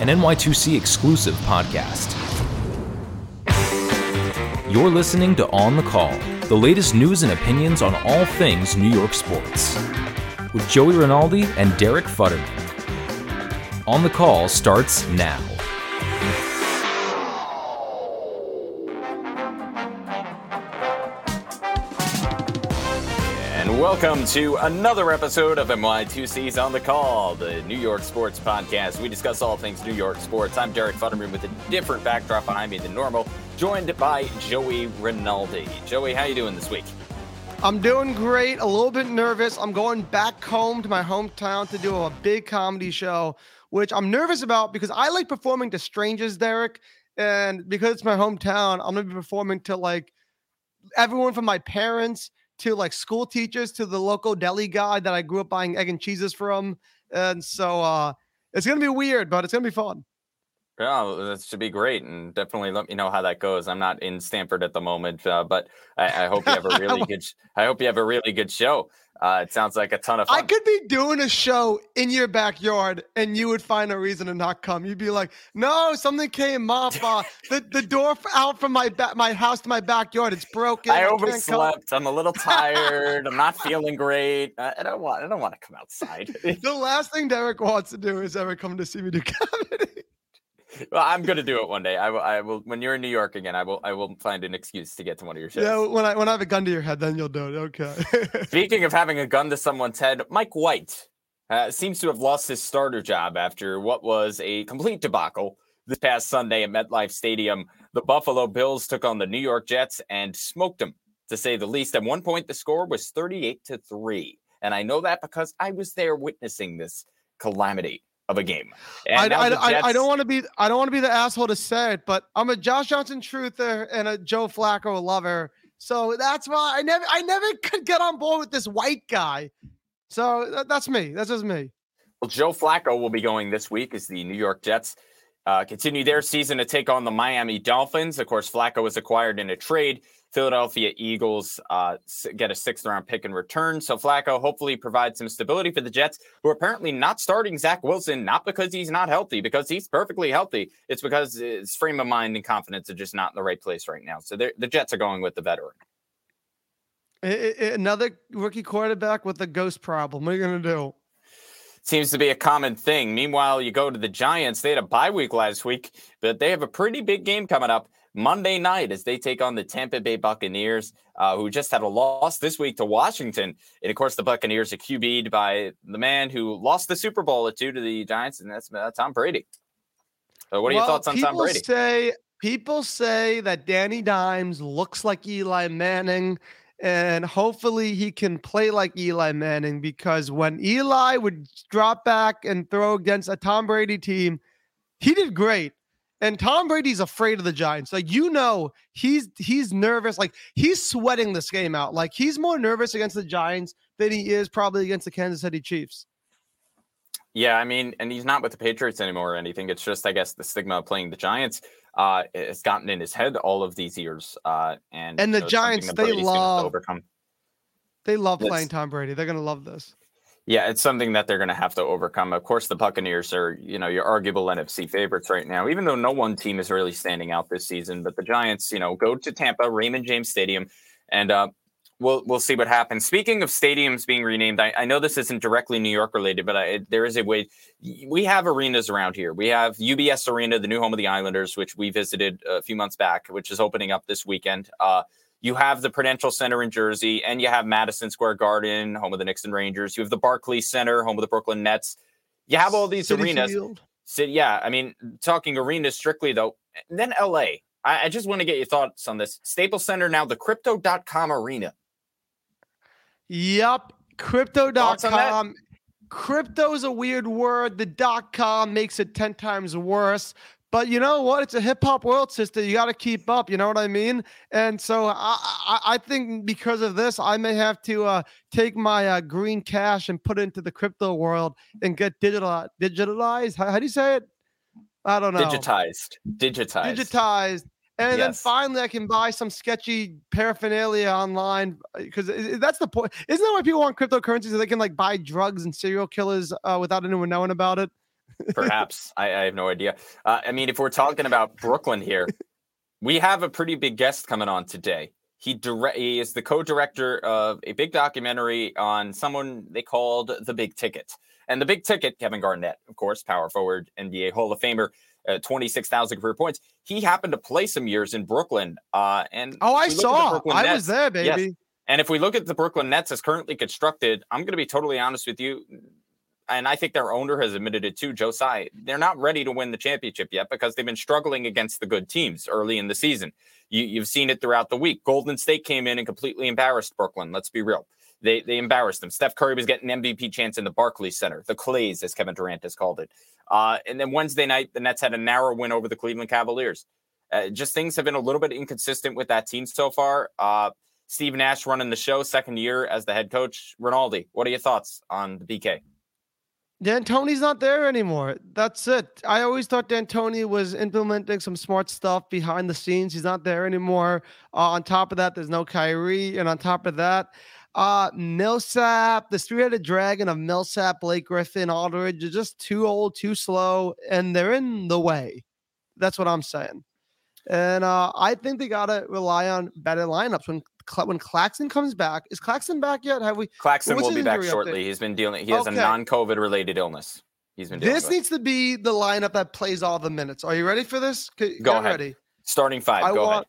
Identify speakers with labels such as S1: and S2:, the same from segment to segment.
S1: an NY2C exclusive podcast. You're listening to On the Call, the latest news and opinions on all things New York sports, with Joey Rinaldi and Derek Futterman. On the Call starts now.
S2: Welcome to another episode of NY2C's On the Call, the New York Sports Podcast. We discuss all things New York sports. I'm Derek Futterman with a different backdrop behind me than normal, joined by Joey Rinaldi. Joey, how are you doing this week?
S3: I'm doing great. A little bit nervous. I'm going back home to my hometown to do a big comedy show, which I'm nervous about because I like performing to strangers, Derek. And because it's my hometown, I'm gonna be performing to like everyone from my parents to like school teachers to the local deli guy that I grew up buying egg and cheeses from. And so uh it's gonna be weird, but it's gonna be fun.
S2: Yeah, that should be great, and definitely let me know how that goes. I'm not in Stamford at the moment, uh, but I, I, hope you have a really good. I hope you have a really good show. Uh, it sounds like a ton of fun.
S3: I could be doing a show in your backyard, and you would find a reason to not come. You'd be like, "No, something came up. Uh, the the door out from my ba- my house to my backyard. It's broken.
S2: I, I overslept. I'm a little tired. I'm not feeling great. I, I don't want. I don't want to come outside.
S3: the last thing Derek wants to do is ever come to see me do comedy
S2: well, I'm gonna do it one day. I will. I will. When you're in New York again, I will. I will find an excuse to get to one of your shows.
S3: Yeah, when I when I have a gun to your head, then you'll do it. Okay.
S2: Speaking of having a gun to someone's head, Mike White uh, seems to have lost his starter job after what was a complete debacle this past Sunday at MetLife Stadium. The Buffalo Bills took on the New York Jets and smoked them, to say the least. At one point, the score was 38 to three, and I know that because I was there witnessing this calamity of a game.
S3: I, I, Jets... I, I, don't want to be I don't want to be the asshole to say it, but I'm a Josh Johnson truther and a Joe Flacco lover. So that's why I never I never could get on board with this white guy. So that, that's me. That's just me.
S2: Well, Joe Flacco will be going this week as the New York Jets uh, continue their season to take on the Miami Dolphins. Of course, Flacco was acquired in a trade Philadelphia Eagles uh, get a sixth round pick in return. So Flacco hopefully provides some stability for the Jets, who are apparently not starting Zach Wilson, not because he's not healthy, because he's perfectly healthy. It's because his frame of mind and confidence are just not in the right place right now. So the Jets are going with the veteran.
S3: Another rookie quarterback with a ghost problem. What are you going to do?
S2: Seems to be a common thing. Meanwhile, you go to the Giants. They had a bye week last week, but they have a pretty big game coming up Monday night as they take on the Tampa Bay Buccaneers, uh, who just had a loss this week to Washington. And of course, the Buccaneers are QB'd by the man who lost the Super Bowl at two to the Giants, and that's uh, Tom Brady. So, what are well, your thoughts on Tom Brady?
S3: Say, people say that Danny Dimes looks like Eli Manning, and hopefully he can play like Eli Manning because when Eli would drop back and throw against a Tom Brady team, he did great. And Tom Brady's afraid of the Giants. Like you know, he's he's nervous. Like he's sweating this game out. Like he's more nervous against the Giants than he is probably against the Kansas City Chiefs.
S2: Yeah, I mean, and he's not with the Patriots anymore or anything. It's just, I guess, the stigma of playing the Giants uh, it's gotten in his head all of these years. Uh, and
S3: and the Giants, they love overcome. They love playing Tom Brady. They're gonna love this.
S2: Yeah, it's something that they're going to have to overcome. Of course, the Buccaneers are, you know, your arguable NFC favorites right now, even though no one team is really standing out this season. But the Giants, you know, go to Tampa, Raymond James Stadium, and uh, we'll we'll see what happens. Speaking of stadiums being renamed, I, I know this isn't directly New York related, but I, there is a way. We have arenas around here. We have UBS Arena, the new home of the Islanders, which we visited a few months back, which is opening up this weekend. Uh, you have the Prudential Center in Jersey, and you have Madison Square Garden, home of the Knicks and Rangers. You have the Barclays Center, home of the Brooklyn Nets. You have all these Citi arenas. Field. So, yeah, I mean, talking arenas strictly though, then LA. I, I just want to get your thoughts on this. Staples Center now, the crypto.com arena.
S3: Yep. Crypto.com. Crypto is a weird word. The dot com makes it 10 times worse. But you know what? It's a hip hop world, sister. You got to keep up. You know what I mean? And so I, I, I think because of this, I may have to uh, take my uh, green cash and put it into the crypto world and get digital digitalized. How, how do you say it? I don't know.
S2: Digitized. Digitized.
S3: Digitized. And yes. then finally, I can buy some sketchy paraphernalia online because uh, that's the point. Isn't that why people want cryptocurrencies? So they can like buy drugs and serial killers uh, without anyone knowing about it.
S2: Perhaps I, I, have no idea. Uh, I mean, if we're talking about Brooklyn here, we have a pretty big guest coming on today. He, dire- he is the co-director of a big documentary on someone they called the Big Ticket. And the Big Ticket, Kevin Garnett, of course, power forward, NBA Hall of Famer, uh, 26,000 career points. He happened to play some years in Brooklyn. Uh, and
S3: oh, I saw. I Nets, was there, baby. Yes,
S2: and if we look at the Brooklyn Nets as currently constructed, I'm going to be totally honest with you and I think their owner has admitted it too, Joe Tsai, they're not ready to win the championship yet because they've been struggling against the good teams early in the season. You, have seen it throughout the week. Golden State came in and completely embarrassed Brooklyn. Let's be real. They they embarrassed them. Steph Curry was getting MVP chance in the Barclays Center, the Clays, as Kevin Durant has called it. Uh, and then Wednesday night, the Nets had a narrow win over the Cleveland Cavaliers. Uh, just things have been a little bit inconsistent with that team so far. Uh, Steve Nash running the show, second year as the head coach. Rinaldi, what are your thoughts on the BK?
S3: D'Antoni's not there anymore. That's it. I always thought D'Antoni was implementing some smart stuff behind the scenes. He's not there anymore. Uh, on top of that, there's no Kyrie, and on top of that, uh, Millsap, the three-headed dragon of Millsap, Blake Griffin, Aldridge are just too old, too slow, and they're in the way. That's what I'm saying. And uh, I think they gotta rely on better lineups when when Claxton comes back, is Claxton back yet? Have we?
S2: Claxton will be back shortly. He's been dealing. He has okay. a non-COVID related illness. He's been.
S3: This
S2: with.
S3: needs to be the lineup that plays all the minutes. Are you ready for this?
S2: Get Go ahead. Ready. Starting five. I Go ahead.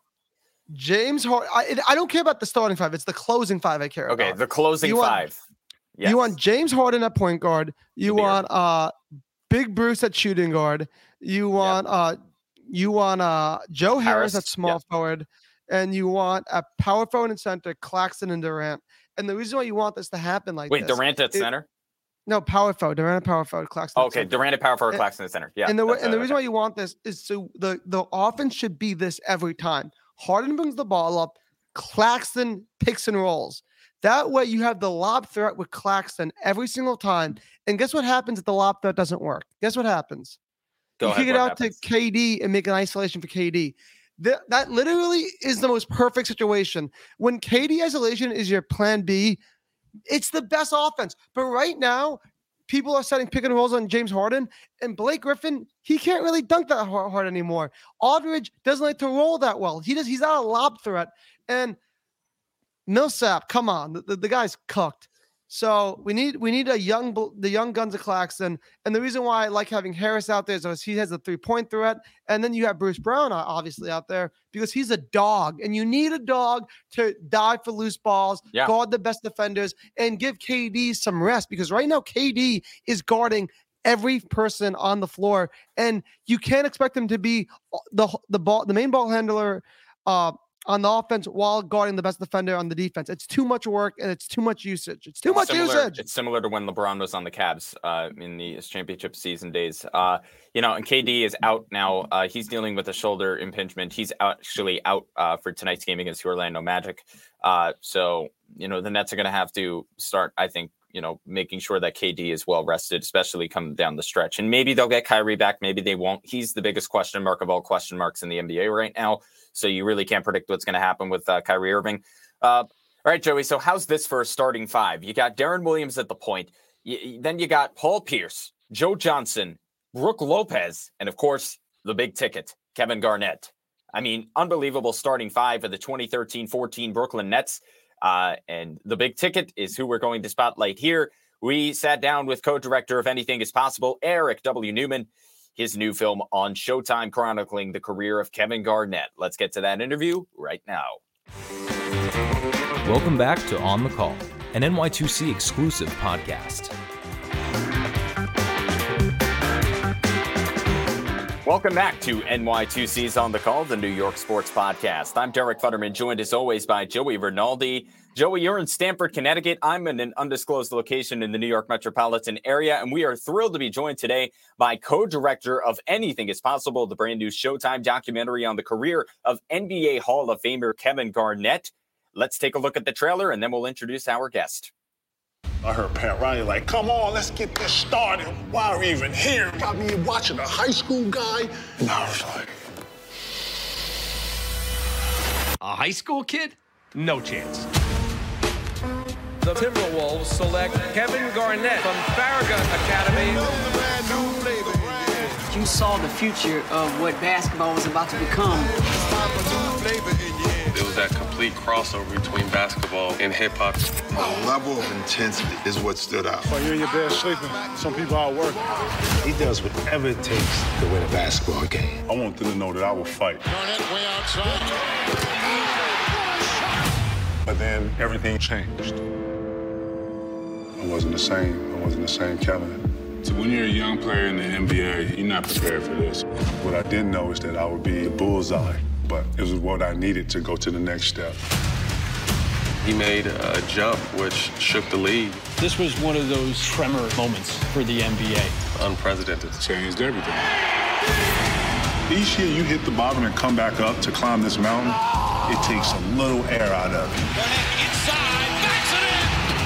S3: James Harden. I, I, don't care about the starting five. It's the closing five I care
S2: okay,
S3: about.
S2: Okay, the closing
S3: you
S2: five.
S3: Want, yes. You want James Harden at point guard. You want uh Big Bruce at shooting guard. You want yep. uh you want uh Joe Harris, Harris at small yep. forward and you want a power forward and center, Claxton and Durant. And the reason why you want this to happen like
S2: wait,
S3: this,
S2: Durant at it, center.
S3: No, power forward, Durant at power forward, Claxton.
S2: Okay, Durant at power forward, Claxton at center. Yeah.
S3: And the and the reason why you want this is so the the offense should be this every time. Harden brings the ball up, Claxton picks and rolls. That way you have the lob threat with Claxton every single time. And guess what happens if the lob threat doesn't work? Guess what happens? Go you ahead, kick it out happens? to KD and make an isolation for KD. That, that literally is the most perfect situation. When KD isolation is your plan B, it's the best offense. But right now, people are setting pick and rolls on James Harden, and Blake Griffin, he can't really dunk that hard anymore. Aldridge doesn't like to roll that well. He does. He's not a lob threat. And Millsap, come on, the, the, the guy's cooked. So we need we need a young the young guns of Claxton, and the reason why I like having Harris out there is because he has a three point threat, and then you have Bruce Brown obviously out there because he's a dog, and you need a dog to dive for loose balls, yeah. guard the best defenders, and give KD some rest because right now KD is guarding every person on the floor, and you can't expect him to be uh, the the ball the main ball handler. Uh, on the offense while guarding the best defender on the defense. It's too much work and it's too much usage. It's too much
S2: similar,
S3: usage.
S2: It's similar to when LeBron was on the Cavs uh, in the championship season days. Uh, you know, and KD is out now. Uh, he's dealing with a shoulder impingement. He's actually out uh, for tonight's game against the Orlando Magic. Uh, so, you know, the Nets are going to have to start, I think, you know, making sure that KD is well rested, especially coming down the stretch. And maybe they'll get Kyrie back. Maybe they won't. He's the biggest question mark of all question marks in the NBA right now. So you really can't predict what's going to happen with uh, Kyrie Irving. Uh, all right, Joey. So how's this for a starting five? You got Deron Williams at the point. You, then you got Paul Pierce, Joe Johnson, Brook Lopez, and of course the big ticket, Kevin Garnett. I mean, unbelievable starting five of the 2013-14 Brooklyn Nets. Uh, and the big ticket is who we're going to spotlight here. We sat down with co-director of Anything Is Possible, Eric W. Newman his new film on Showtime chronicling the career of Kevin Garnett. Let's get to that interview right now.
S1: Welcome back to On the Call, an NY2C exclusive podcast.
S2: Welcome back to NY2C's On the Call, the New York Sports Podcast. I'm Derek Futterman, joined as always by Joey Rinaldi. Joey, you're in Stamford, Connecticut. I'm in an undisclosed location in the New York metropolitan area, and we are thrilled to be joined today by co director of Anything is Possible, the brand new Showtime documentary on the career of NBA Hall of Famer Kevin Garnett. Let's take a look at the trailer, and then we'll introduce our guest.
S4: I heard Pat Riley like, come on, let's get this started. Why are we even here? Got me watching a high school guy. And I was like...
S5: A high school kid? No chance.
S6: The Timberwolves select Kevin Garnett from Farragut Academy.
S7: You saw the future of what basketball was about to become.
S8: It was that complete crossover between basketball and hip hop.
S4: The level of intensity is what stood out.
S9: Oh, While you're in your bed sleeping, some people are working.
S10: He does whatever it takes to win a basketball game.
S4: I want them to know that I will fight. But then everything changed. I wasn't the same. I wasn't the same Kevin.
S11: So when you're a young player in the NBA, you're not prepared for this.
S4: What I didn't know is that I would be a bullseye, but it was what I needed to go to the next step.
S8: He made a jump which shook the league.
S12: This was one of those tremor moments for the NBA.
S8: Unprecedented.
S11: Changed everything.
S4: Each year you hit the bottom and come back up to climb this mountain, it takes a little air out of you.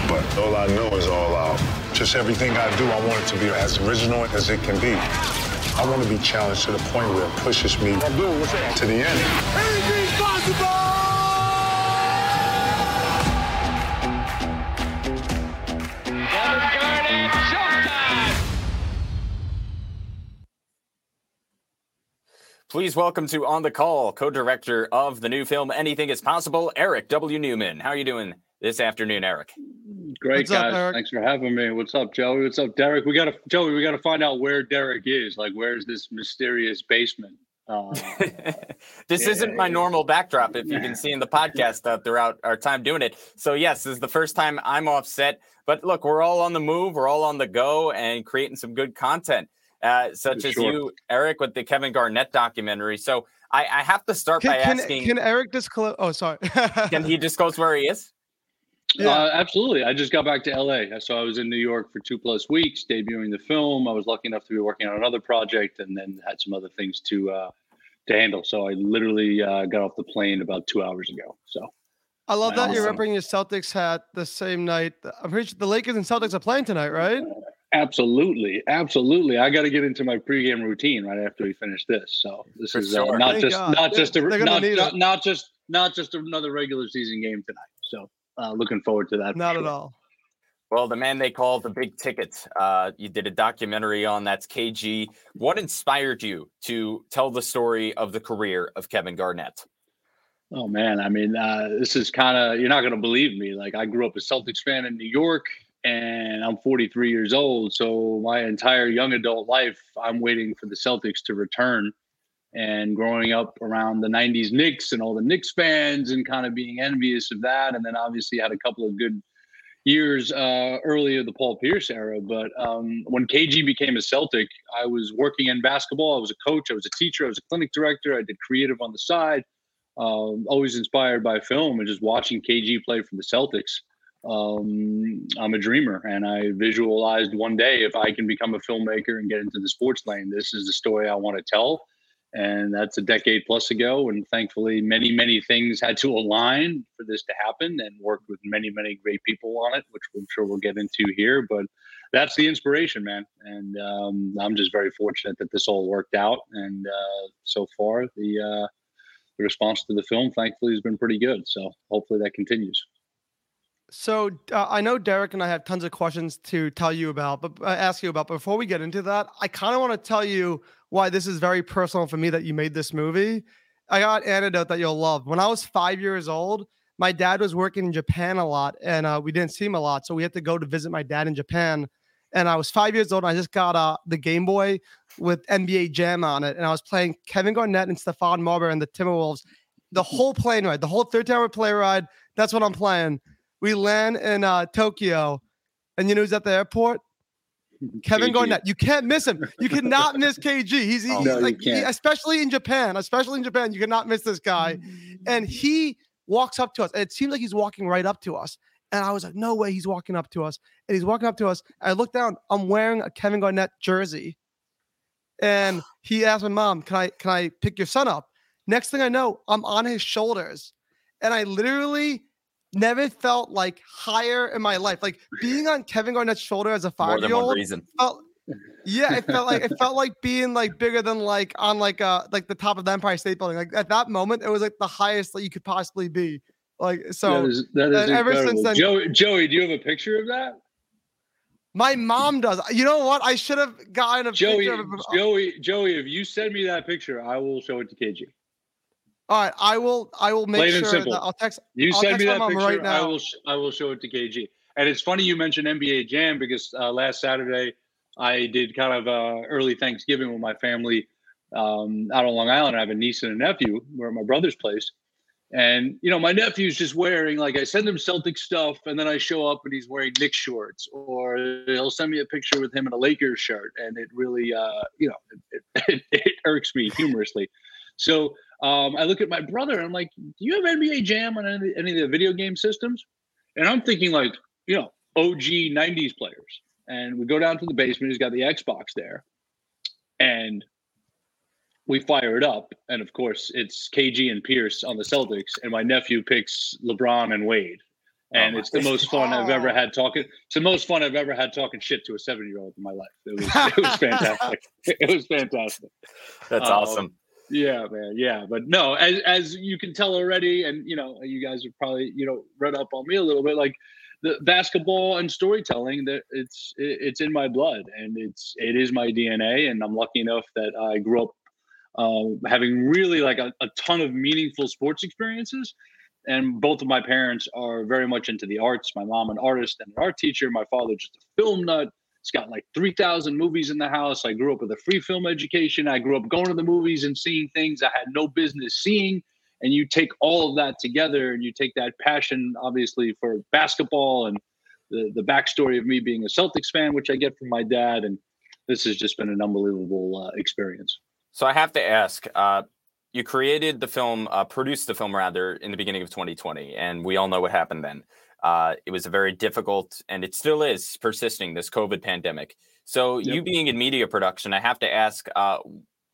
S4: But all I know is all out. Just everything I do, I want it to be as original as it can be. I want to be challenged to the point where it pushes me to the end.
S13: Anything's possible!
S2: Please welcome to On the Call, co-director of the new film Anything is Possible, Eric W. Newman. How are you doing this afternoon, Eric?
S14: Great,
S3: What's up,
S14: guys.
S3: Eric?
S14: Thanks for having me. What's up, Joey? What's up, Derek? We gotta Joey, we gotta find out where Derek is. Like where's this mysterious basement? Uh,
S2: this isn't my normal backdrop if you've been seeing the podcast uh, throughout our time doing it. So yes, this is the first time I'm offset. But look, we're all on the move, we're all on the go and creating some good content. Uh, such
S14: For
S2: as
S14: sure.
S2: you, Eric, with the Kevin Garnett documentary. So I, I have to start
S3: Can,
S2: by
S3: can,
S2: asking:
S3: can Eric disclose? Oh, sorry.
S2: Can he disclose where he is?
S14: Uh, absolutely. I just got back to LA. So I was in New York for two plus weeks, debuting the film. I was lucky enough to be working on another project, and then had some other things to uh, to handle. So I literally uh, got off the plane about two hours ago. So
S3: I love that you're wearing your Celtics hat the same night. I'm pretty sure the Lakers and Celtics are playing tonight, right?
S14: absolutely, absolutely, I got to get into my pregame routine right after we finish this. So this
S2: For
S14: is
S2: sure.
S14: uh, not
S3: Thank
S14: just
S3: God.
S14: not just
S3: They're gonna
S14: not,
S3: need
S14: not, not just not just another regular season game tonight. So uh, looking forward to that. for
S3: Not at all.
S2: Well, the man they call the big ticket. Uh, you did a documentary on that's KG. What inspired you to tell the story of the career of Kevin Garnett?
S14: Oh man, I mean, uh, this is kind of you're not gonna believe me. Like I grew up a Celtics fan in New York, and I'm 43 years old. So my entire young adult life, I'm waiting for the Celtics to return. And growing up around the 90s Knicks and all the Knicks fans, and kind of being envious of that, and then obviously had a couple of good years uh, earlier the Paul Pierce era. But um, when KG became a Celtic, I was working in basketball. I was a coach. I was a teacher. I was a clinic director. I did creative on the side um, always inspired by film and just watching KG play for the Celtics. Um, I'm a dreamer, and I visualized one day if I can become a filmmaker and get into the sports lane, this is the story I want to tell. And that's a decade plus ago, and thankfully, many many things had to align for this to happen, and worked with many many great people on it, which I'm sure we'll get into here. But that's the inspiration, man, and um, I'm just very fortunate that this all worked out. And uh, so far, the uh, the response to the film, thankfully, has been pretty good. So hopefully that continues.
S3: So uh, I know Derek and I have tons of questions to tell you about, but uh, ask you about. Before we get into that, I kind of want to tell you why this is very personal for me that you made this movie. I got an anecdote that you'll love. When I was five years old, my dad was working in Japan a lot, and uh, we didn't see him a lot, so we had to go to visit my dad in Japan. And I was five years old, and I just got uh, the Game Boy with NBA Jam on it, and I was playing Kevin Garnett and Stephon Marbury and the Timberwolves. The whole plane ride, the whole 13-hour plane ride. That's what I'm playing. We land in uh, Tokyo, and you know who's at the airport? Kevin
S14: KG.
S3: Garnett. You can't miss him. You cannot miss KG. He's, he's
S14: no,
S3: like, he- especially in Japan, especially in Japan, you cannot miss this guy. And he walks up to us. And it seems like he's walking right up to us. And I was like, no way, he's walking up to us. And he's walking up to us. I look down. I'm wearing a Kevin Garnett jersey. And he asked my mom, "Can I can I pick your son up?" Next thing I know, I'm on his shoulders. And I literally never felt like higher in my life. Like being on Kevin Garnett's shoulder as a
S2: More
S3: five
S2: than
S3: year
S2: one
S3: old
S2: reason.
S3: felt yeah, it felt like it felt like being like bigger than like on like uh like the top of the Empire State Building. Like at that moment, it was like the highest that you could possibly be. Like so,
S14: that is, that is
S3: ever since
S14: incredible.
S3: then-
S14: Joey, Joey, do you have a picture of that?
S3: My mom does. You know what? I should have gotten a
S14: Joey,
S3: picture of it.
S14: Joey, Joey, if you send me that picture, I will show it to KG.
S3: All right, I will. I will make
S14: Plain and
S3: sure
S14: simple.
S3: that I'll text.
S14: You
S3: I'll
S14: send
S3: text
S14: me that picture.
S3: right
S14: I will. sh- I will show it to KG. And it's funny you mentioned NBA Jam because uh, last Saturday I did kind of uh, early Thanksgiving with my family um, out on Long Island. I have a niece and a nephew. We're at my brother's place, and you know my nephew's just wearing like I send him Celtic stuff, and then I show up and he's wearing Knicks shorts, or he'll send me a picture with him in a Lakers shirt, and it really, uh, you know, it, it, it irks me humorously. So um, I look at my brother and I'm like, do you have NBA Jam on any, any of the video game systems? And I'm thinking like, you know, OG 90s players. And we go down to the basement. He's got the Xbox there. And we fire it up. And of course, it's KG and Pierce on the Celtics. And my nephew picks LeBron and Wade. And
S2: Oh
S14: it's the most fun I've ever had talking. It's the most fun I've ever had talking shit to a seven year old in my life. It was, it was fantastic. it was fantastic.
S2: That's
S14: Um,
S2: awesome.
S14: Yeah, man. Yeah, but no, as as you can tell already, and you know, you guys have probably you know read up on me a little bit. Like the basketball and storytelling, that it's it, it's in my blood, and it's it is my DNA. And I'm lucky enough that I grew up um, having really like a, a ton of meaningful sports experiences. And both of my parents are very much into the arts. My mom, an artist and an art teacher. My father, just a film nut. It's got like 3,000 movies in the house. I grew up with a free film education. I grew up going to the movies and seeing things I had no business seeing. And you take all of that together and you take that passion, obviously, for basketball and the, the backstory of me being a Celtics fan, which I get from my dad. And this has just been an unbelievable uh, experience.
S2: So I have to ask, uh, you created the film, uh, produced the film rather, in the beginning of 2020, and we all know what happened then. Uh, it was a very difficult, and it still is persisting, this COVID pandemic. So you being in media production, I have to ask, uh,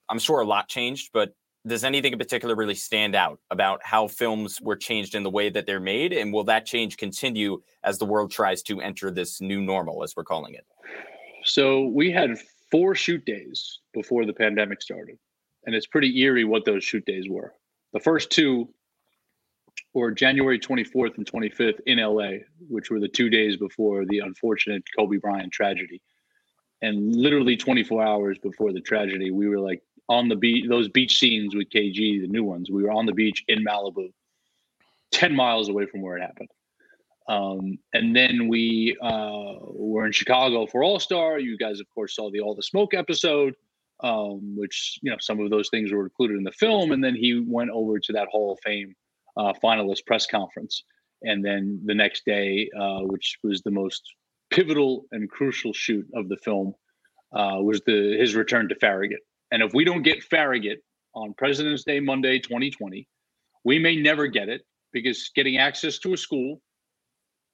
S2: I'm sure a lot changed, but does anything in particular really stand out about how films were changed in the way that they're made? And will that change continue as the world tries to enter this new normal, as we're calling it?
S14: So we had four shoot days before the pandemic started. And it's pretty eerie what those shoot days were. The first two were January 24th and 25th in LA, which were the two days before the unfortunate Kobe Bryant tragedy. And literally 24 hours before the tragedy, we were like on the beach, those beach scenes with KG, the new ones, we were on the beach in Malibu, 10 miles away from where it happened. Um, and then we uh, were in Chicago for All Star. You guys, of course, saw the All the Smoke episode, um, which you know some of those things were included in the film. And then he went over to that Hall of Fame uh, finalist press conference. And then the next day, uh, which was the most pivotal and crucial shoot of the film, uh, was the his return to Farragut. And if we don't get Farragut on President's Day Monday, 2020, we may never get it because getting access to a school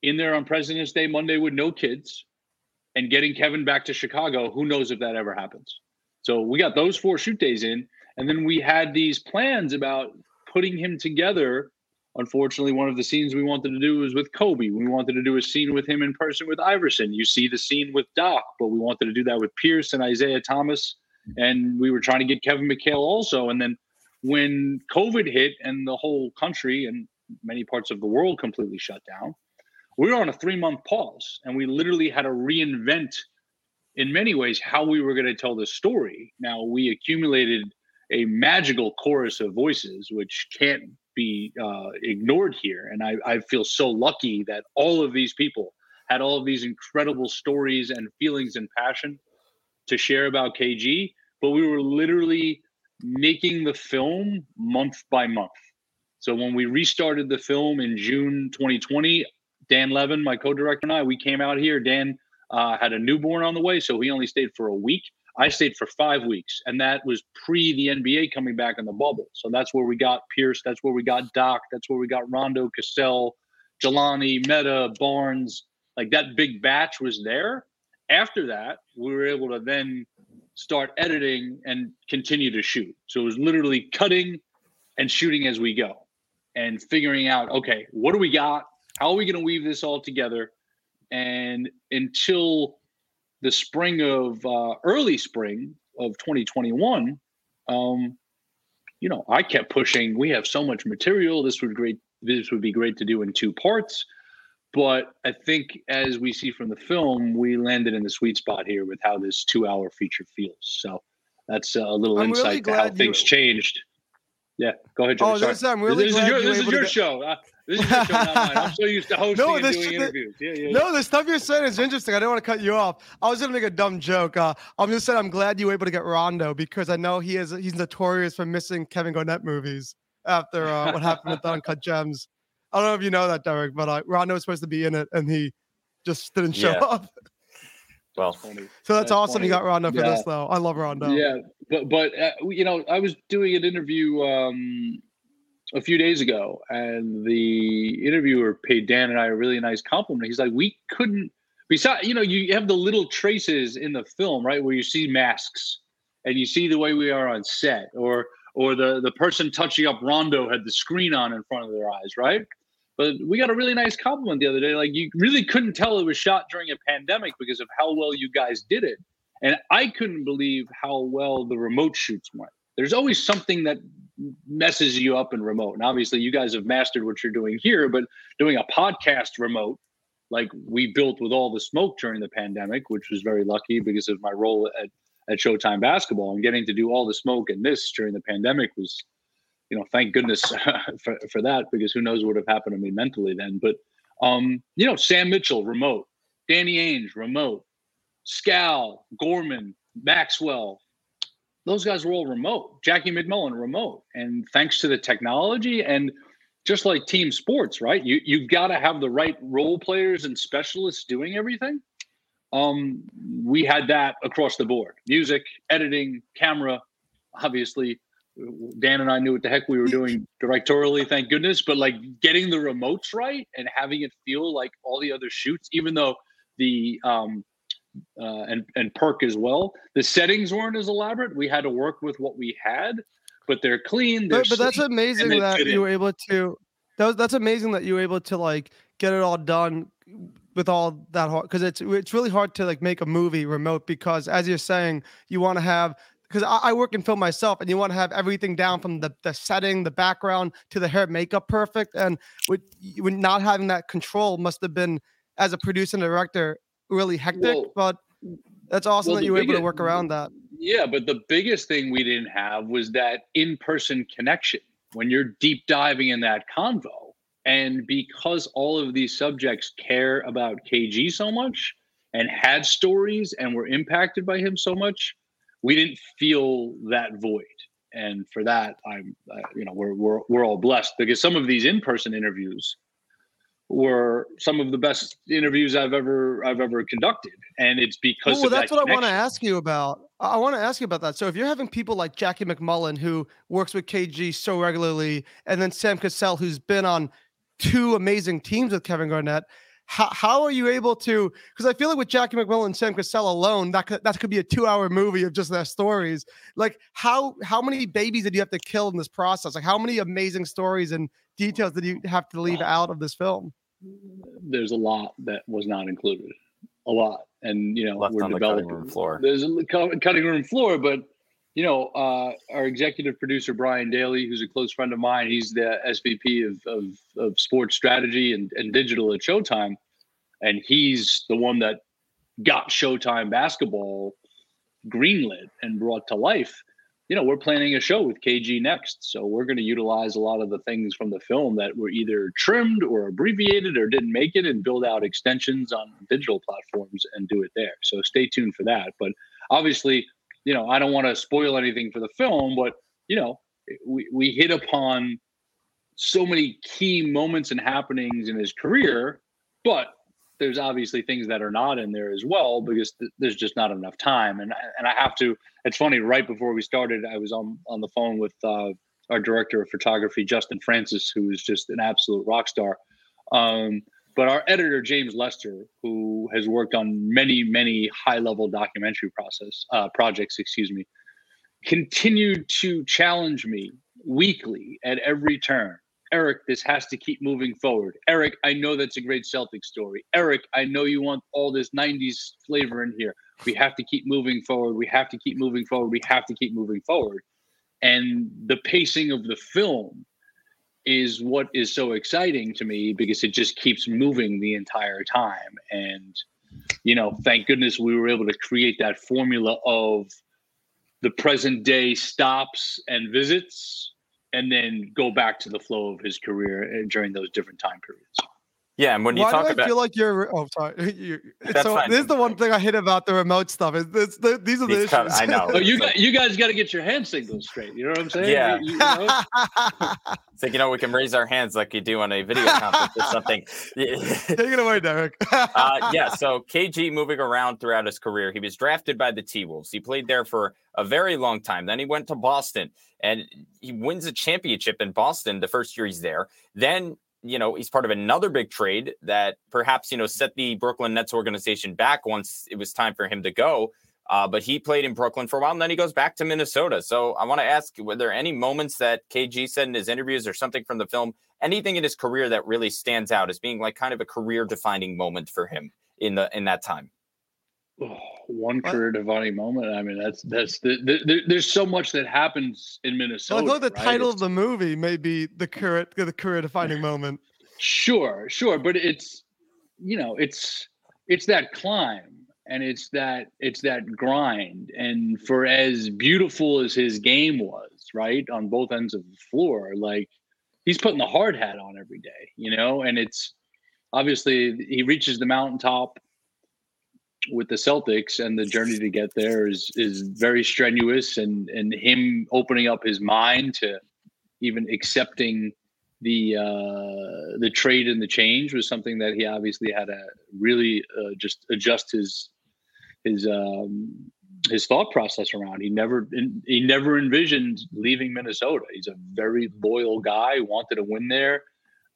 S14: in there on President's Day Monday with no kids and getting Kevin back to Chicago, who knows if that ever happens. So we got those four shoot days in, and then we had these plans about putting him together. Unfortunately, one of the scenes we wanted to do was with Kobe. We wanted to do a scene with him in person with Iverson. You see the scene with Doc, but we wanted to do that with Pierce and Isaiah Thomas. And we were trying to get Kevin McHale also. And then when COVID hit and the whole country and many parts of the world completely shut down, we were on a three month pause and we literally had to reinvent in many ways how we were going to tell the story now we accumulated a magical chorus of voices which can't be uh, ignored here and I, I feel so lucky that all of these people had all of these incredible stories and feelings and passion to share about kg but we were literally making the film month by month so when we restarted the film in june 2020 Dan Levin, my co-director, and I, we came out here. Dan uh, had a newborn on the way, so he only stayed for a week. I stayed for five weeks, and that was pre the NBA coming back in the bubble. So that's where we got Pierce. That's where we got Doc. That's where we got Rondo, Cassell, Jelani, Metta, Barnes. Like that big batch was there. After that, we were able to then start editing and continue to shoot. So it was literally cutting and shooting as we go and figuring out, okay, what do we got? How are we going to weave this all together? And until the spring of uh, early spring of 2021, um, you know, I kept pushing. We have so much material. This would great. This would be great to do in two parts. but I think as we see from the film, we landed in the sweet spot here with how this two-hour feature feels. So that's a little
S3: I'm
S14: insight
S3: really
S14: to how
S3: you-
S14: things changed. Yeah, go ahead. Joey.
S3: Oh,
S14: Sorry.
S3: this- I'm really
S14: this
S3: glad
S14: is your, this is your show. This is your show, not mine. I'm so used to hosting
S3: No,
S14: and
S3: this
S14: doing
S3: shit-
S14: interviews. Yeah, yeah, yeah.
S3: No, the stuff you're saying is interesting. I didn't want to cut you off. I was gonna make a dumb joke. Uh, I'm just saying I'm glad you were able to get Rondo because I know he is he's notorious for missing Kevin Garnett movies after uh, what happened with Uncut Gems. I don't know if you know that, Derek, but uh, Rondo was supposed to be in it and he just didn't show
S2: Yeah.
S3: up.
S2: Well,
S3: So that's,
S14: That's
S3: awesome. You got Rondo for
S14: Yeah.
S3: this though. I love Rondo.
S14: Yeah, but but uh, you know, I was doing an interview um, a few days ago, and the interviewer paid Dan and I a really nice compliment. He's like, "We couldn't." Besides, you know, you have the little traces in the film, right, where you see masks and you see the way we are on set, or or the the person touching up Rondo had the screen on in front of their eyes, right? But we got a really nice compliment the other day. Like you really couldn't tell it was shot during a pandemic because of how well you guys did it. And I couldn't believe how well the remote shoots went. There's always something that messes you up in remote. And obviously, you guys have mastered what you're doing here, but doing a podcast remote, like we built with all the smoke during the pandemic, which was very lucky because of my role at, at Showtime Basketball and getting to do all the smoke and this during the pandemic was, you know, thank goodness for, for that because who knows what would have happened to me mentally then. But, um, you know, Sam Mitchell, remote, Danny Ainge, remote, Scal, Gorman, Maxwell, those guys were all remote. Jackie MacMullan, remote. And thanks to the technology and just like team sports, right? You you've got to have the right role players and specialists doing everything. Um, we had that across the board: music, editing, camera. Obviously, Dan and I knew what the heck we were doing directorially, thank goodness. But like getting the remotes right and having it feel like all the other shoots, even though the um, uh, and and perk as well. The settings weren't as elaborate. We had to work with what we had, but they're clean. They're
S3: But, but that's amazing that you were able to. That was, that's amazing that you were able to like get it all done with all that hard because it's it's really hard to like make a movie remote because as you're saying you want to have because I, I work in film myself and you want to have everything down from the, the setting the background to the hair makeup perfect and with, with not having that control must have been as a producer and director really hectic
S14: Well-
S3: but that's awesome
S14: well,
S3: that you were able to work around that
S14: Yeah, but the biggest thing we didn't have was that in-person connection when you're deep diving in that convo. And because all of these subjects care about KG so much and had stories and were impacted by him so much, we didn't feel that void. And for that, I'm, uh, you know, we're, we're, we're all blessed because some of these in-person interviews were some of the best interviews I've ever I've ever conducted, and it's because
S3: well, that's
S14: that
S3: what I want to ask you about. I want to ask you about that. So, if you're having people like Jackie MacMullan, who works with KG so regularly, and then Sam Cassell, who's been on two amazing teams with Kevin Garnett, how, how are you able to? Because I feel like with Jackie MacMullan and Sam Cassell alone, that could, that could be a two-hour movie of just their stories. Like, how how many babies did you have to kill in this process? Like, how many amazing stories and details did you have to leave out of this film?
S14: There's a lot that was not included, a lot, and you know
S2: Left
S14: we're
S2: on the cutting
S14: developing.
S2: room floor.
S14: There's a cutting room floor, but you know uh, our executive producer Brian Daly, who's a close friend of mine, he's the SVP of of, of sports strategy and, and digital at Showtime, and he's the one that got Showtime basketball greenlit and brought to life. You know, we're planning a show with KG next, so we're going to utilize a lot of the things from the film that were either trimmed or abbreviated or didn't make it, and build out extensions on digital platforms and do it there. So stay tuned for that. But obviously, you know, I don't want to spoil anything for the film, but you know, we we hit upon so many key moments and happenings in his career, but there's obviously things that are not in there as well because th- there's just not enough time. And and I have to. It's funny. Right before we started, I was on on the phone with uh, our director of photography, Justin Francis, who is just an absolute rock star. Um, but our editor, James Lester, who has worked on many, many high level documentary process uh, projects, excuse me, continued to challenge me weekly at every turn. Eric, this has to keep moving forward. Eric, I know that's a great Celtic story. Eric, I know you want all this 90s flavor in here. We have to keep moving forward. We have to keep moving forward. We have to keep moving forward. And the pacing of the film is what is so exciting to me because it just keeps moving the entire time. And, you know, thank goodness we were able to create that formula of the present day stops and visits and then go back to the flow of his career uh, during those different time periods.
S2: Yeah, and when you
S3: Why
S2: talk
S3: do I
S2: about,
S3: feel like you're? Oh, sorry. You,
S2: That's
S3: so
S2: fine.
S3: this is the one thing I hate about the remote stuff. Is this, the, these are the
S2: These
S3: issues.
S2: cut- I know.
S14: Oh, you got, you guys got to get your hand signals straight. You know what I'm saying?
S2: Yeah.
S14: You- you know?
S2: it's like you know we can raise our hands like you do on a video conference or something.
S3: Take it away, Derek.
S2: uh, yeah, so KG moving around throughout his career. He was drafted by the T Wolves. He played there for a very long time. Then he went to Boston and he wins a championship in Boston the first year he's there. Then, you know, he's part of another big trade that perhaps, you know, set the Brooklyn Nets organization back once it was time for him to go. Uh, but he played in Brooklyn for a while and then he goes back to Minnesota. So I want to ask were there any moments that KG said in his interviews or something from the film, anything in his career that really stands out as being like kind of a career defining moment for him in the in that time?
S14: Oh, one career defining moment. I mean, that's that's the, the, there, there's so much that happens in
S3: So
S14: Minnesota.
S3: I thought the
S14: right?
S3: title
S14: It's-
S3: of the movie may be the career, the career defining moment.
S14: Sure, sure, but it's you know, it's it's that climb and it's that it's that grind and for as beautiful as his game was, right, on both ends of the floor, like he's putting the hard hat on every day, you know, and it's obviously he reaches the mountaintop with the Celtics and the journey to get there is is very strenuous and and him opening up his mind to even accepting the uh, the trade and the change was something that he obviously had to really uh, just adjust his his um, his thought process around. He never he never envisioned leaving Minnesota. He's a very loyal guy. Wanted to win there.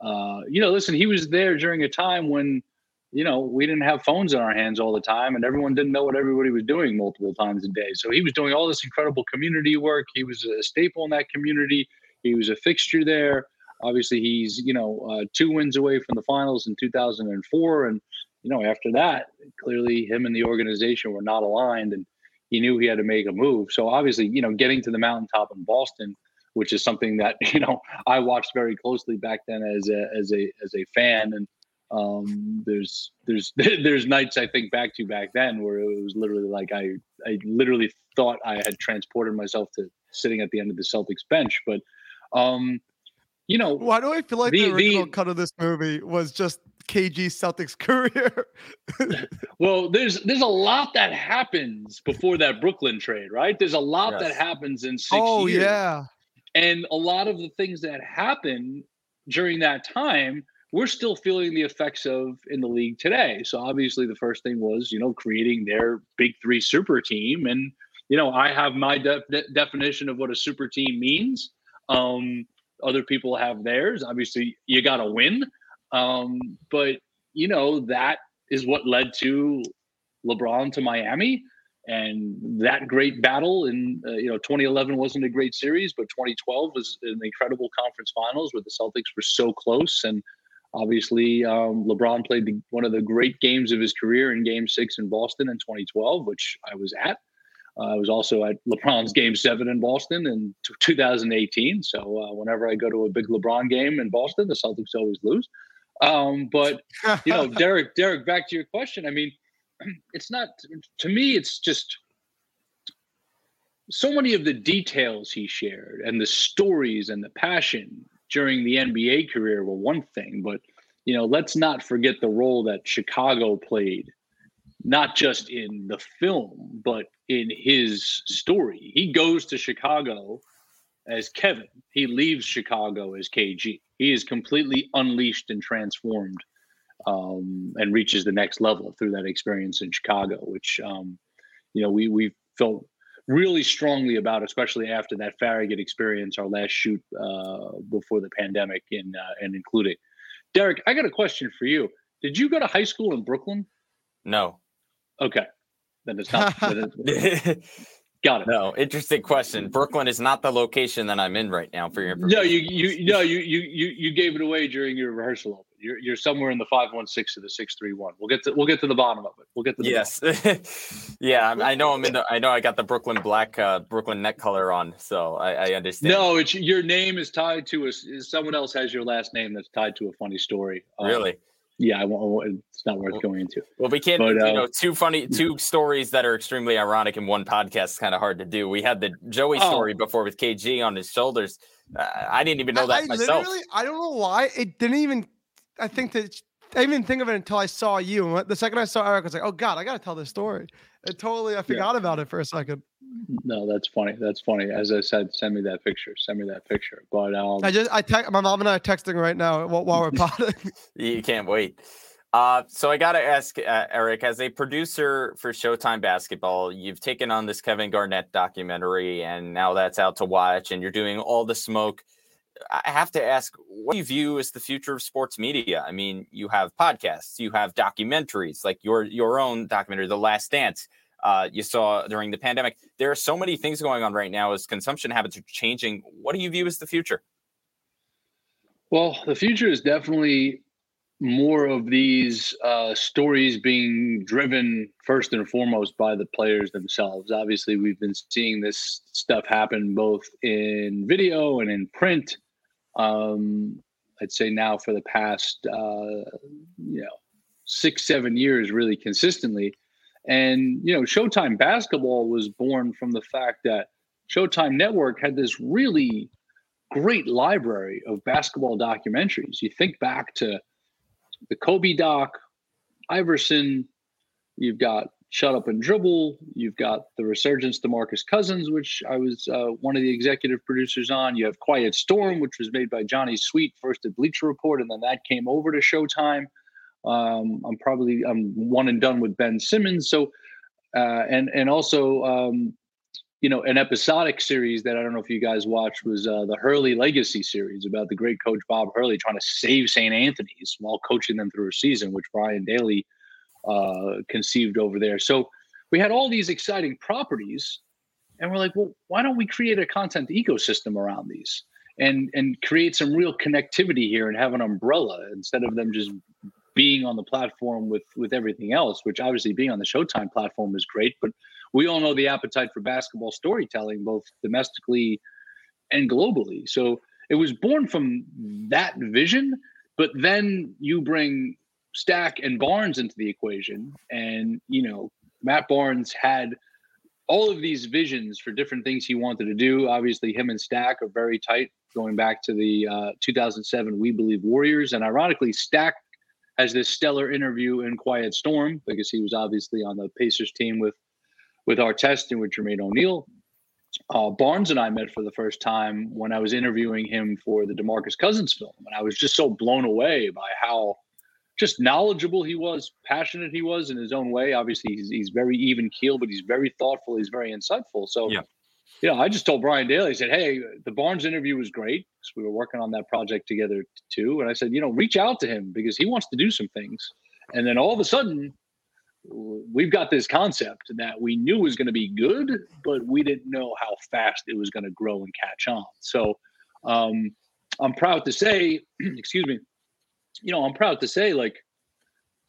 S14: Uh, you know, listen, he was there during a time when you know we didn't have phones in our hands all the time, and everyone didn't know what everybody was doing multiple times a day. So he was doing all this incredible community work. He was a staple in that community. He was a fixture there obviously he's you know uh, two wins away from the finals in 2004 and you know after that clearly him and the organization were not aligned and he knew he had to make a move so obviously you know getting to the mountaintop in boston which is something that you know i watched very closely back then as a as a as a fan and um there's there's there's nights i think back to back then where it was literally like i i literally thought i had transported myself to sitting at the end of the celtics bench but um you know,
S3: why do I feel like the, the original the, cut of this movie was just KG Celtics career?
S14: well, there's there's a lot that happens before that Brooklyn trade, right? There's a lot yes. that happens in six
S3: oh,
S14: years.
S3: yeah.
S14: And a lot of the things that happen during that time, we're still feeling the effects of in the league today. So obviously the first thing was, you know, creating their big three super team. And, you know, I have my de- de- definition of what a super team means. Um, other people have theirs. Obviously, you got to win. Um, but, you know, that is what led to LeBron to Miami. And that great battle in, uh, you know, 2011 wasn't a great series, but 2012 was an incredible conference finals where the Celtics were so close. And obviously, um, LeBron played the, one of the great games of his career in game six in Boston in 2012, which I was at. Uh, I was also at LeBron's Game Seven in Boston in t- 2018. So uh, whenever I go to a big LeBron game in Boston, the Celtics always lose. Um, but you know, Derek, Derek, back to your question. I mean, it's not to me. It's just so many of the details he shared and the stories and the passion during the NBA career were one thing, but you know, let's not forget the role that Chicago played not just in the film, but in his story. He goes to Chicago as Kevin. He leaves Chicago as KG. He is completely unleashed and transformed um, and reaches the next level through that experience in Chicago, which, um, you know, we, we felt really strongly about, especially after that Farragut experience, our last shoot uh, before the pandemic in, uh, and including. Derek, I got a question for you. Did you go to high school in Brooklyn?
S2: No.
S14: Okay. Then it's not. then it's, got it.
S2: No, interesting question. Brooklyn is not the location that I'm in right now for your information.
S14: No, you you no you you you you gave it away during your rehearsal. You're you're somewhere in the five one six to the six three one. We'll get to we'll get to the bottom of it. We'll get to the
S2: yes, yeah. I know I'm in the. I know I got the Brooklyn black uh, Brooklyn neck color on, so I, I understand.
S14: No, it's your name is tied to a. Someone else has your last name that's tied to a funny story.
S2: Um, really?
S14: yeah, I won't, it's not worth going into.
S2: Well, we can't, but, uh, you know, two funny, two stories that are extremely ironic in one podcast is kind of hard to do. We had the Joey oh. story before with KG on his shoulders. Uh, I didn't even know that I, myself. Literally,
S3: I don't know why it didn't even. I think that I didn't even think of it until I saw you. The second I saw Eric, I was like, "Oh God, I got to tell this story." It totally, I forgot yeah. about it for a second.
S14: No, that's funny. That's funny. As I said, send me that picture. Send me that picture. But um,
S3: I just, I text my mom and I are texting right now while, while we're potting.
S2: you can't wait. Uh, so I got to ask uh, Eric, as a producer for Showtime Basketball, you've taken on this Kevin Garnett documentary, and now that's out to watch, and you're doing all the smoke. I have to ask, what do you view as the future of sports media? I mean, you have podcasts, you have documentaries, like your your own documentary, The Last Dance. Uh, you saw during the pandemic. There are so many things going on right now as consumption habits are changing. What do you view as the future?
S14: Well, the future is definitely more of these uh, stories being driven first and foremost by the players themselves. Obviously, we've been seeing this stuff happen both in video and in print. Um, I'd say now for the past, uh, you know, six, seven years, really consistently. And, you know, Showtime basketball was born from the fact that Showtime Network had this really great library of basketball documentaries. You think back to the Kobe doc, Iverson, you've got Shut Up and Dribble, you've got the resurgence DeMarcus Cousins, which I was uh, one of the executive producers on. You have Quiet Storm, which was made by Johnny Sweet first at Bleacher Report, and then that came over to Showtime. Um, I'm probably I'm one and done with Ben Simmons. So, uh, and and also um, you know, an episodic series that I don't know if you guys watched was uh, the Hurley Legacy series about the great coach Bob Hurley trying to save St. Anthony's while coaching them through a season, which Brian Daly uh, conceived over there. So we had all these exciting properties, and we're like, well, why don't we create a content ecosystem around these and and create some real connectivity here and have an umbrella instead of them just being on the platform with with everything else, which obviously being on the Showtime platform is great, but we all know the appetite for basketball storytelling, both domestically and globally. So it was born from that vision. But then you bring Stack and Barnes into the equation, and you know Matt Barnes had all of these visions for different things he wanted to do. Obviously, him and Stack are very tight, going back to the uh, 2007 We Believe Warriors, and ironically, Stack has this stellar interview in Quiet Storm because he was obviously on the Pacers team with with Artest and with Jermaine O'Neal. Uh, Barnes and I met for the first time when I was interviewing him for the DeMarcus Cousins film, and I was just so blown away by how just knowledgeable he was, passionate he was in his own way. Obviously, he's, he's very even keel, but he's very thoughtful. He's very insightful. So, yeah. you know, I just told Brian Daly, I said, Hey, the Barnes interview was great because we were working on that project together too. And I said, you know, reach out to him because he wants to do some things. And then all of a sudden, we've got this concept that we knew was going to be good, but we didn't know how fast it was going to grow and catch on. So um, I'm proud to say, excuse me, you know, I'm proud to say, like,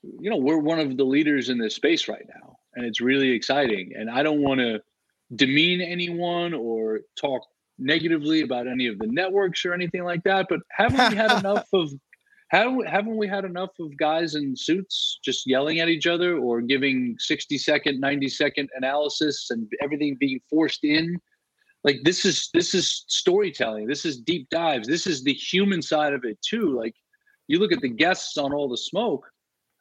S14: you know, we're one of the leaders in this space right now, and it's really exciting. And I don't want to demean anyone or talk negatively about any of the networks or anything like that, but haven't we had enough of haven't haven't we had enough of guys in suits just yelling at each other or giving 60 second 90 second analysis and everything being forced in? Like this is this is storytelling. This is deep dives. This is the human side of it too. Like you look at the guests on all the smoke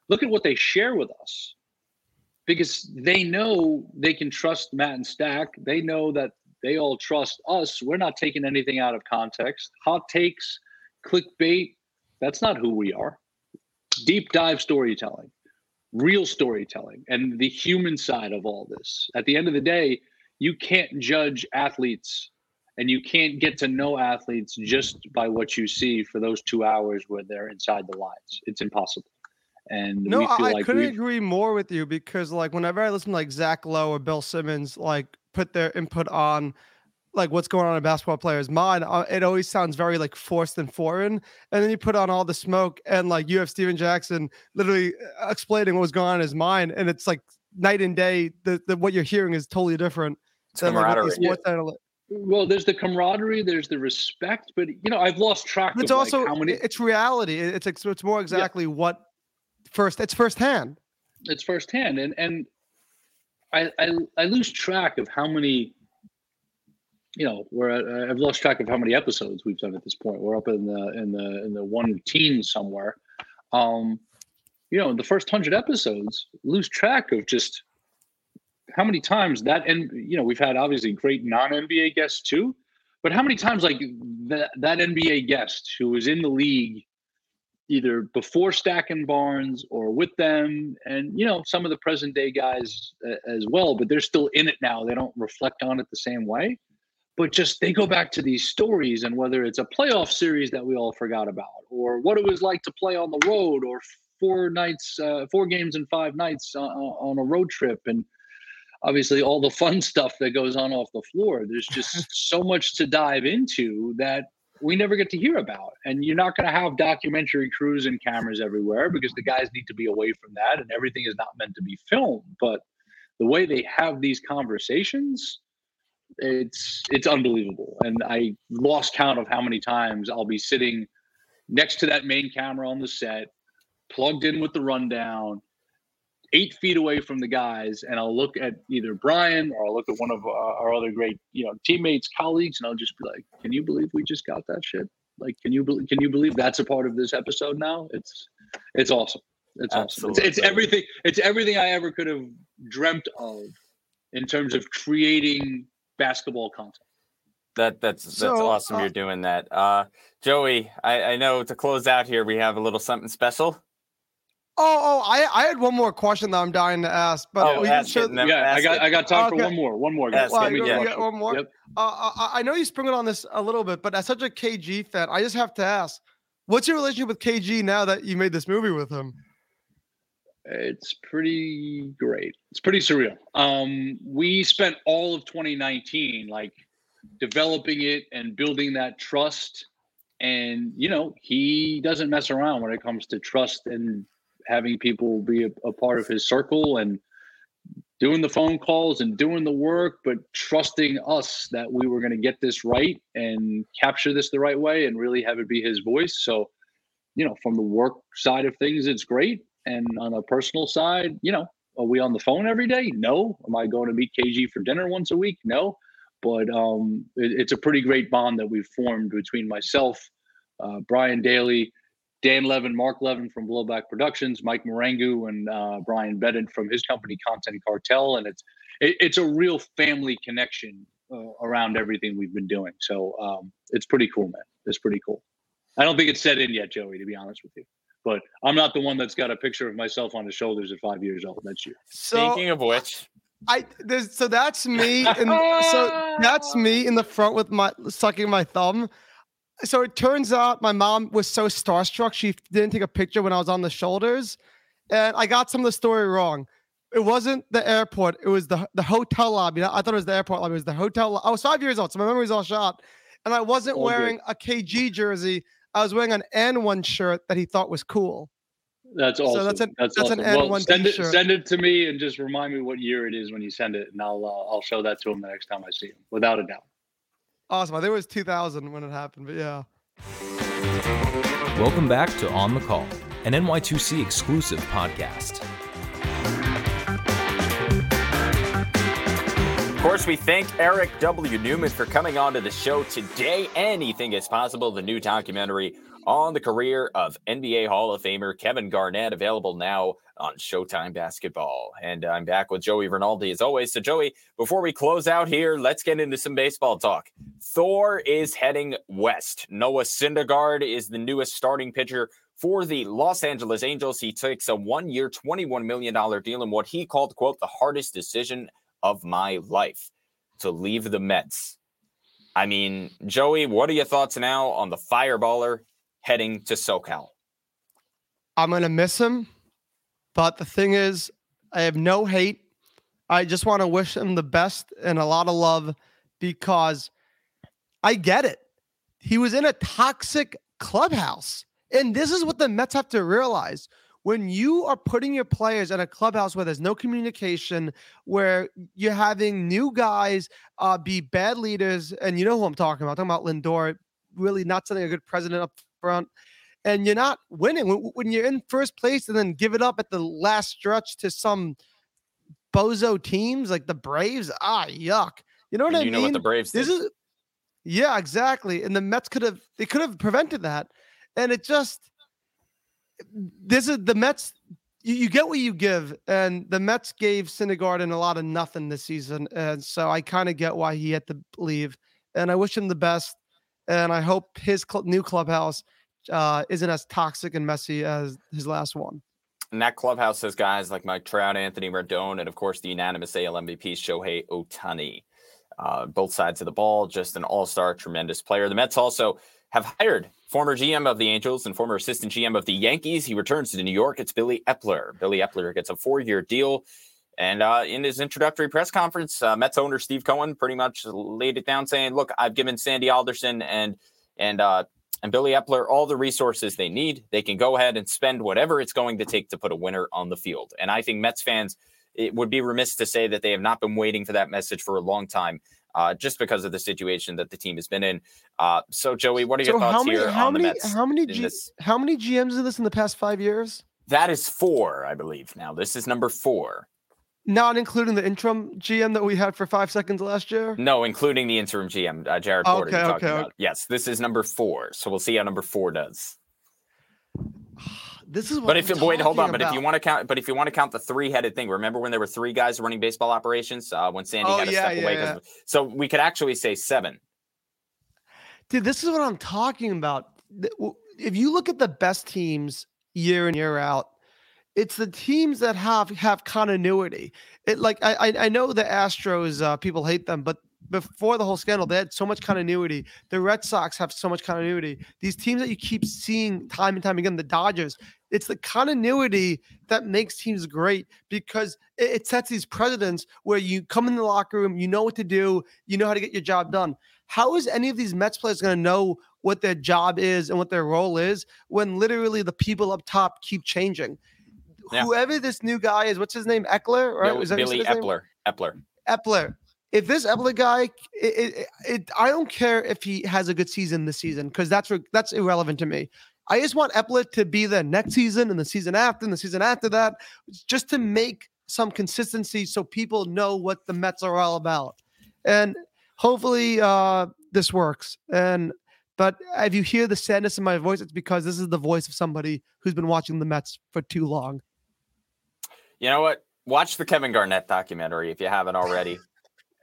S14: look at what they share with us because they know they can trust matt and stack they know that they all trust us we're not taking anything out of context hot takes clickbait that's not who we are. Deep dive storytelling, real storytelling, and the human side of all this. At the end of the day, you can't judge athletes and you can't get to know athletes just by what you see for those two hours where they're inside the lines. It's impossible. And
S3: no, I like couldn't agree more with you because like whenever I listen to like Zach Lowe or Bill Simmons like put their input on like what's going on in a basketball player's mind, uh, it always sounds very like forced and foreign. And then you put on all the smoke, and like you have Stephen Jackson literally uh, explaining what was going on in his mind, and it's like night and day. The, the what you're hearing is totally different.
S2: It's than, like,
S14: well, there's the camaraderie, there's the respect, but you know, I've lost track.
S3: It's also like how many. It's reality. It's it's more exactly yeah. what first. It's firsthand.
S14: It's firsthand, and and I, I I lose track of how many. You know, we're I've lost track of how many episodes we've done at this point. We're up in the in the in the one teen somewhere. Um, you know, in the first hundred episodes, lose track of just how many times that and you know we've had obviously great non-NBA guests too, but how many times like that that NBA guest who was in the league either before Stack and Barnes or with them, and you know some of the present day guys uh, as well, but they're still in it now. They don't reflect on it the same way, but just they go back to these stories and whether it's a playoff series that we all forgot about, or what it was like to play on the road, or four nights, uh, four games in five nights uh, on a road trip, and obviously all the fun stuff that goes on off the floor. There's just so much to dive into that we never get to hear about. And you're not going to have documentary crews and cameras everywhere because the guys need to be away from that and everything is not meant to be filmed. But the way they have these conversations, it's it's unbelievable. And I lost count of how many times I'll be sitting next to that main camera on the set, plugged in with the rundown, eight feet away from the guys, and I'll look at either Brian or I'll look at one of our other great, you know, teammates, colleagues, and I'll just be like, "Can you believe we just got that shit? Like, can you believe? can you believe that's a part of this episode now? It's it's awesome. It's Absolutely. awesome. It's, it's everything. It's everything I ever could have dreamt of in terms of creating basketball content.
S2: That that's that's so, awesome. Uh, You're doing that, uh, Joey. I, I know to close out here, we have a little something special.
S3: Oh, oh, I, I had one more question that I'm dying to ask, but
S14: oh, we can show, yeah, I got it. I got time okay. for one more. One more. Guys.
S3: Well, you got one more. Yep. Uh, I, I know you sprung it on this a little bit, but as such a KG fan, I just have to ask, what's your relationship with KG now that you made this movie with him?
S14: It's pretty great. It's pretty surreal. Um, we spent all of 2019 like developing it and building that trust. And you know, he doesn't mess around when it comes to trust and having people be a, a part of his circle and doing the phone calls and doing the work, but trusting us that we were going to get this right and capture this the right way and really have it be his voice. So, you know, from the work side of things, it's great. And on a personal side, you know, are we on the phone every day? No. Am I going to meet KG for dinner once a week? No. But um, it, it's a pretty great bond that we've formed between myself, uh, Brian Daly, Dan Levin, Marc Levin from Blowback Productions, Mike Marangu, and uh, Brian Bennett from his company Content Cartel, and it's it, it's a real family connection uh, around everything we've been doing. So um, it's pretty cool, man. It's pretty cool. I don't think it's set in yet, Joey. To be honest with you, but I'm not the one that's got a picture of myself on his shoulders at five years old. That's you.
S2: So, Speaking of which.
S3: I so that's me and so that's me in the front with my sucking my thumb so it turns out my mom was so starstruck she didn't take a picture when I was on the shoulders, and I got some of the story wrong. It wasn't the airport; it was the the hotel lobby. I thought it was the airport lobby. It was the hotel. I was five years old, so my memory's all shot. And I wasn't all wearing good. a KG jersey. I was wearing an AND1 shirt that he thought was cool.
S14: That's awesome. So that's an that's, that's awesome. an well, send it send it to me and just remind me what year it is when you send it, and I'll uh, I'll show that to him the next time I see him, without a doubt.
S3: Awesome. I think it was 2000 when it happened, but yeah.
S1: Welcome back to On the Call, an NY2C exclusive podcast.
S2: Of course, we thank Eric W. Newman for coming on to the show today. Anything is possible, the new documentary on the career of NBA Hall of Famer Kevin Garnett, available now on Showtime Basketball. And I'm back with Joey Rinaldi as always. So, Joey, before we close out here, let's get into some baseball talk. Thor is heading west. Noah Syndergaard is the newest starting pitcher for the Los Angeles Angels. He takes a one year, $21 million deal in what he called, quote, the hardest decision of my life to leave the Mets. I mean, Joey, what are your thoughts now on the fireballer heading to SoCal?
S3: I'm going to miss him. But the thing is, I have no hate. I just want to wish him the best and a lot of love because I get it. He was in a toxic clubhouse. And this is what the Mets have to realize. When you are putting your players in a clubhouse where there's no communication, where you're having new guys uh, be bad leaders, and you know who I'm talking about. I'm talking about Lindor, really not setting a good president up front, and you're not winning. When, when you're in first place and then give it up at the last stretch to some bozo teams like the Braves, ah, yuck. You know what
S2: and
S3: I
S2: you
S3: mean?
S2: know what the Braves did.
S3: This is yeah, exactly. And the Mets could have they could have prevented that. And it just this is the Mets you, you get what you give. And the Mets gave Syndergaard a lot of nothing this season. And so I kind of get why he had to leave. And I wish him the best. And I hope his cl- new clubhouse uh, isn't as toxic and messy as his last one.
S2: And that clubhouse has guys like Mike Trout, Anthony Rendon, and of course the unanimous AL MVP Shohei Ohtani. Uh, both sides of the ball, just an all-star, tremendous player. The Mets also have hired former GM of the Angels and former assistant GM of the Yankees. He returns to New York. It's Billy Eppler. Billy Eppler gets a four-year deal. And uh, in his introductory press conference, uh, Mets owner Steve Cohen pretty much laid it down, saying, "Look, I've given Sandy Alderson and and uh, and Billy Eppler all the resources they need. They can go ahead and spend whatever it's going to take to put a winner on the field." And I think Mets fans, it would be remiss to say that they have not been waiting for that message for a long time. Uh, just because of the situation that the team has been in. Uh, so, Joey, what are your
S3: So
S2: thoughts
S3: how many
S2: here
S3: how
S2: on
S3: many
S2: the Mets?
S3: how many G,
S2: this?
S3: how many GMs is this in the past five years?
S2: That is four, I believe. Now, this is number four.
S3: Not including the interim GM that we had for five seconds last year.
S2: No, including the interim GM, uh, Jared Porter.
S3: Okay, okay,
S2: about. Yes, this is number four. So we'll see how number four does.
S3: This is what
S2: But if
S3: I'm
S2: wait, hold on.
S3: talking
S2: But if you want to count, but if you want to count the three-headed thing, remember when there were three guys running baseball operations uh, when Sandy
S3: Oh,
S2: had to
S3: yeah,
S2: step
S3: yeah,
S2: away?
S3: yeah.
S2: So we could actually say seven.
S3: Dude, this is what I'm talking about. If you look at the best teams year in year out, it's the teams that have have continuity. It like I I, I know the Astros uh, people hate them, but before the whole scandal, they had so much continuity. The Red Sox have so much continuity. These teams that you keep seeing time and time again, the Dodgers, it's the continuity that makes teams great because it, it sets these precedents where you come in the locker room, you know what to do, you know how to get your job done. How is any of these Mets players going to know what their job is and what their role is when literally the people up top keep changing?
S2: Yeah.
S3: Whoever this new guy is, what's his name? Eckler, right? That
S2: Billy
S3: his name?
S2: Eppler.
S3: Eppler. If this Eppler guy, it, it, it, I don't care if he has a good season this season because that's re- that's irrelevant to me. I just want Eppler to be there next season and the season after and the season after that, just to make some consistency so people know what the Mets are all about. And hopefully uh, this works. And but if you hear the sadness in my voice, it's because this is the voice of somebody who's been watching the Mets for too long.
S2: You know what? Watch the Kevin Garnett documentary if you haven't already.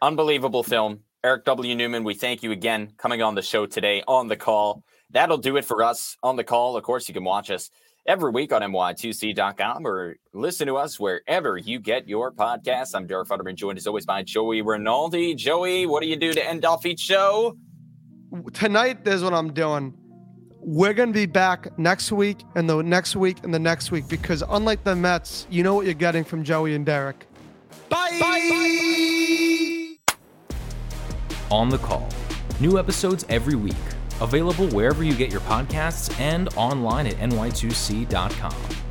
S2: Unbelievable film. Eric W. Newman, we thank you again coming on the show today on the call. That'll do it for us on the call. Of course, you can watch us every week on ny2c.com or listen to us wherever you get your podcasts. I'm Derek Futterman, joined as always by Joey Rinaldi. Joey, what do you do to end off each show?
S3: tonight there's what i'm doing we're going to be back next week and the next week and the next week because unlike the mets you know what you're getting from joey and derek bye,
S1: On the Call. New episodes every week. Available wherever you get your podcasts and online at ny2c.com.